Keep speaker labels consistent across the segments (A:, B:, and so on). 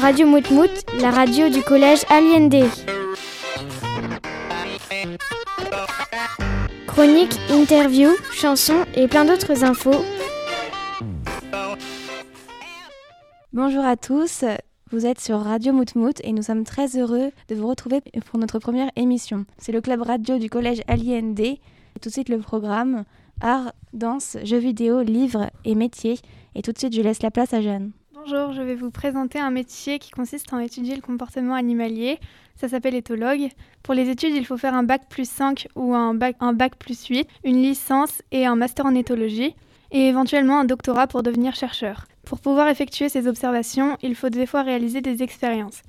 A: Radio Moutmout, la radio du collège Aliende. Chronique, interview, chansons et plein d'autres infos.
B: Bonjour à tous, vous êtes sur Radio Moutmout et nous sommes très heureux de vous retrouver pour notre première émission. C'est le club radio du collège Aliende. Tout de suite le programme art, danse, jeux vidéo, livres et métiers. Et tout de suite je laisse la place à Jeanne.
C: Bonjour, je vais vous présenter un métier qui consiste à étudier le comportement animalier. Ça s'appelle éthologue. Pour les études, il faut faire un bac plus 5 ou un bac, un bac plus 8, une licence et un master en éthologie, et éventuellement un doctorat pour devenir chercheur. Pour pouvoir effectuer ces observations, il faut des fois réaliser des expériences.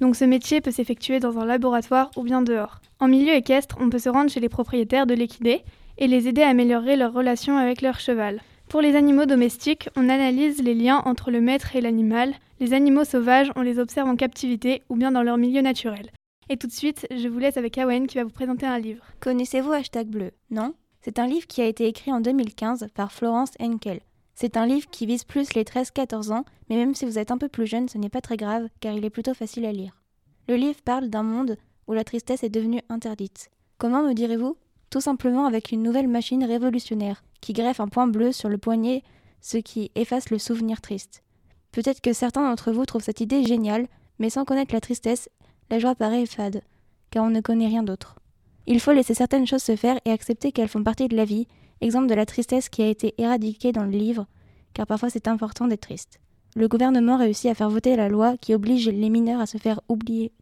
C: Donc ce métier peut s'effectuer dans un laboratoire ou bien dehors. En milieu équestre, on peut se rendre chez les propriétaires de l'équidé et les aider à améliorer leur relation avec leur cheval. Pour les animaux domestiques, on analyse les liens entre le maître et l'animal. Les animaux sauvages, on les observe en captivité ou bien dans leur milieu naturel. Et tout de suite, je vous laisse avec Awen qui va vous présenter un livre.
B: Connaissez-vous Hashtag Bleu? Non? C'est un livre qui a été écrit en 2015 par Florence Henkel. C'est un livre qui vise plus les 13-14 ans, mais même si vous êtes un peu plus jeune, ce n'est pas très grave car il est plutôt facile à lire. Le livre parle d'un monde où la tristesse est devenue interdite. Comment me direz-vous? Tout simplement avec une nouvelle machine révolutionnaire qui greffe un point bleu sur le poignet, ce qui efface le souvenir triste. Peut-être que certains d'entre vous trouvent cette idée géniale, mais sans connaître la tristesse, la joie paraît fade, car on ne connaît rien d'autre. Il faut laisser certaines choses se faire et accepter qu'elles font partie de la vie, exemple de la tristesse qui a été éradiquée dans le livre, car parfois c'est important d'être triste. Le gouvernement réussit à faire voter la loi qui oblige les mineurs à se faire oublier,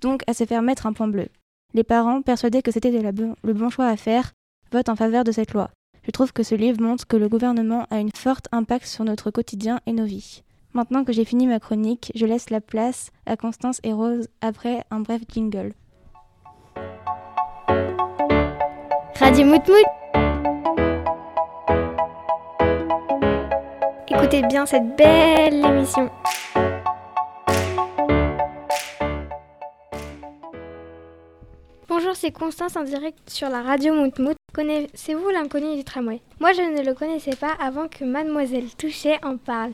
B: donc à se faire mettre un point bleu. Les parents, persuadés que c'était le bon choix à faire, votent en faveur de cette loi. Je trouve que ce livre montre que le gouvernement a une forte impact sur notre quotidien et nos vies. Maintenant que j'ai fini ma chronique, je laisse la place à Constance et Rose après un bref jingle.
A: Radio Écoutez bien cette belle émission. Bonjour, c'est Constance en direct sur la radio Moutmout. Connaissez-vous l'inconnu du tramway? Moi, je ne le connaissais pas avant que mademoiselle Touchet en parle.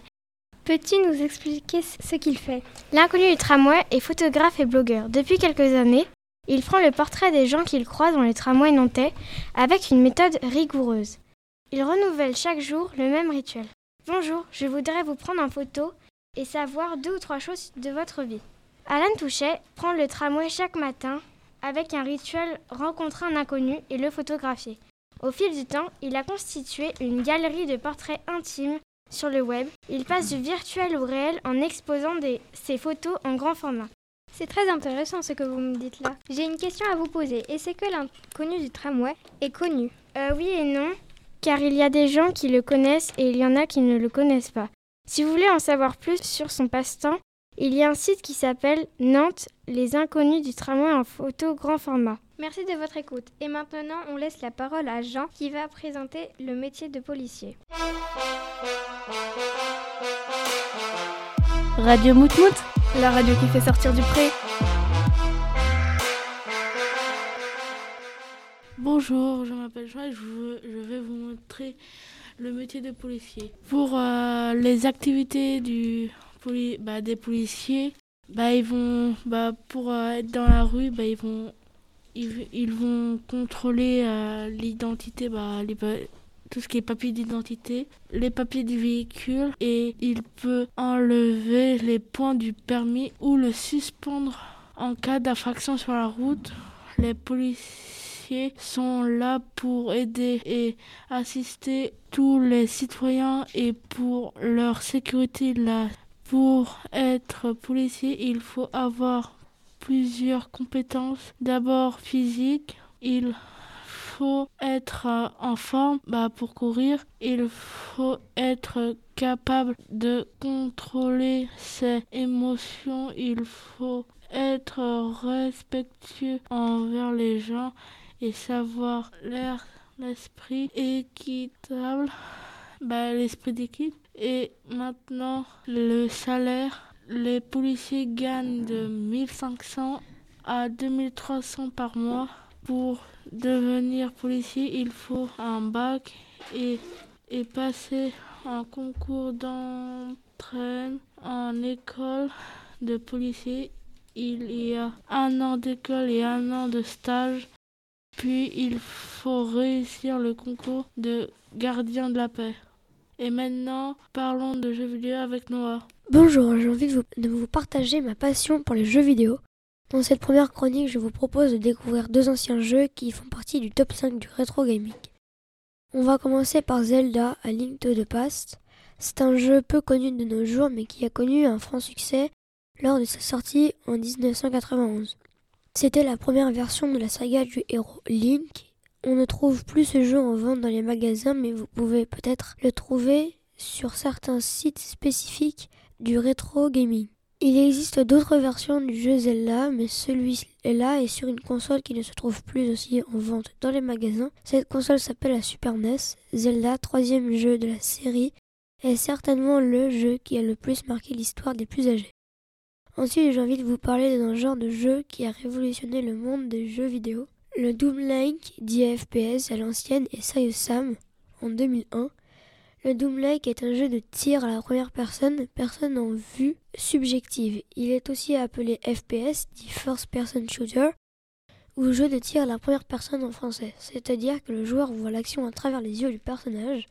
A: Peux-tu nous expliquer ce qu'il fait? L'inconnu du tramway est photographe et blogueur. Depuis quelques années, il prend le portrait des gens qu'il croise dans les tramways nantais avec une méthode rigoureuse. Il renouvelle chaque jour le même rituel. Bonjour, je voudrais vous prendre en photo et savoir deux ou trois choses de votre vie. Alain Touchet prend le tramway chaque matin avec un rituel rencontrer un inconnu et le photographier. Au fil du temps, il a constitué une galerie de portraits intimes sur le web. Il passe du virtuel au réel en exposant ses photos en grand format. C'est très intéressant ce que vous me dites là. J'ai une question à vous poser. Est-ce que l'inconnu du tramway est connu? Euh, Oui et non, car il y a des gens qui le connaissent et il y en a qui ne le connaissent pas. Si vous voulez en savoir plus sur son passe-temps, il y a un site qui s'appelle Nantes, les inconnus du tramway en photo grand format. Merci de votre écoute. Et maintenant, on laisse la parole à Jean qui va présenter le métier de policier.
B: Radio Moutmout,
C: la radio qui fait sortir du pré.
D: Bonjour, je m'appelle Jean et je vais vous montrer le métier de policier. Pour euh, les activités du bah, des policiers, bah, ils vont, bah, pour euh, être dans la rue, ils, vont, contrôler euh, l'identité, tout ce qui est papier d'identité, les papiers du véhicule et il peut enlever les points du permis ou le suspendre en cas d'infraction sur la route. Les policiers sont là pour aider et assister tous les citoyens et pour leur sécurité. La pour être policier, il faut avoir plusieurs compétences. D'abord physique, il faut être en forme bah, pour courir. Il faut être capable de contrôler ses émotions. Il faut être respectueux envers les gens et savoir l'air, l'esprit équitable, bah, l'esprit d'équipe. Et maintenant, le salaire, les policiers gagnent de 1500 à 2300 par mois. Pour devenir policier, il faut un bac et, et passer un concours d'entraîne en école de policier. Il y a un an d'école et un an de stage. Puis il faut réussir le concours de gardien de la paix. Et maintenant, parlons de jeux vidéo avec Noah.
E: Bonjour, j'ai envie de vous, partager ma passion pour les jeux vidéo. Dans cette première chronique, je vous propose de découvrir deux anciens jeux qui font partie du top 5 du rétro gaming. On va commencer par Zelda A Link to the Past. C'est un jeu peu connu de nos jours mais qui a connu un franc succès lors de sa sortie en 1991. C'était la première version de la saga du héros Link. On ne trouve plus ce jeu en vente dans les magasins mais vous pouvez peut-être le trouver sur certains sites spécifiques du rétro gaming. Il existe d'autres versions du jeu Zelda, mais celui-là est sur une console qui ne se trouve plus aussi en vente dans les magasins. Cette console s'appelle la Super NES. Zelda, troisième jeu de la série, est certainement le jeu qui a le plus marqué l'histoire des plus âgés. Ensuite, j'ai envie de vous parler d'un genre de jeu qui a révolutionné le monde des jeux vidéo. Le Doom Like, dit FPS à l'ancienne, et Serious Sam en 2001. Le Doom Like est un jeu de tir à la première personne, personne en vue subjective. Il est aussi appelé FPS, dit First Person Shooter, ou jeu de tir à la première personne en français, c'est-à-dire que le joueur voit l'action à travers les yeux du personnage.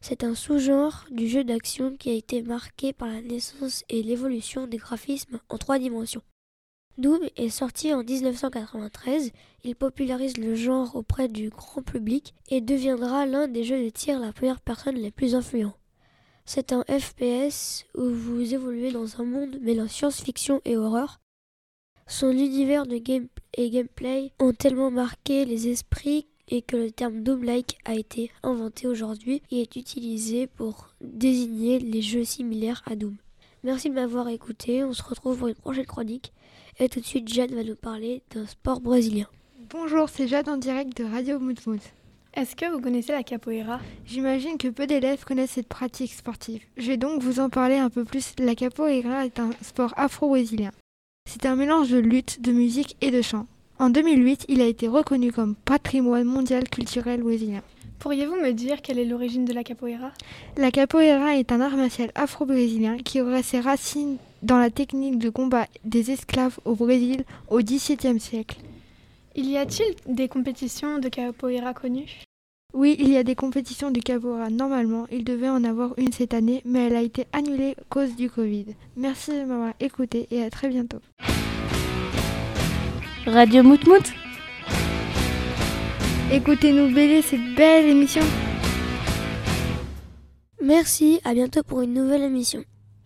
E: C'est un sous-genre du jeu d'action qui a été marqué par la naissance et l'évolution des graphismes en trois dimensions. Doom est sorti en 1993, il popularise le genre auprès du grand public et deviendra l'un des jeux de tir la première personne les plus influents. C'est un FPS où vous évoluez dans un monde mêlant science-fiction et horreur. Son univers de game et gameplay ont tellement marqué les esprits et que le terme Doom-like a été inventé aujourd'hui et est utilisé pour désigner les jeux similaires à Doom. Merci de m'avoir écouté, on se retrouve pour une prochaine chronique. Et tout de suite, Jade va nous parler d'un sport brésilien.
F: Bonjour, c'est Jade en direct de Radio Moutmout.
C: Est-ce que vous connaissez la capoeira?
F: J'imagine que peu d'élèves connaissent cette pratique sportive. Je vais donc vous en parler un peu plus. La capoeira est un sport afro-brésilien. C'est un mélange de lutte, de musique et de chant. En 2008, il a été reconnu comme patrimoine mondial culturel brésilien.
C: Pourriez-vous me dire quelle est l'origine de la capoeira?
F: La capoeira est un art martial afro-brésilien qui aurait ses racines dans la technique de combat des esclaves au Brésil au XVIIe siècle.
C: Il y a-t-il des compétitions de capoeira connues?
F: Oui, il y a des compétitions de capoeira. Normalement, il devait en avoir une cette année, mais elle a été annulée à cause du Covid. Merci de m'avoir écouté et à très bientôt.
B: Radio Moutmout
F: Écoutez-nous bêler cette belle émission.
E: Merci, à bientôt pour une nouvelle émission.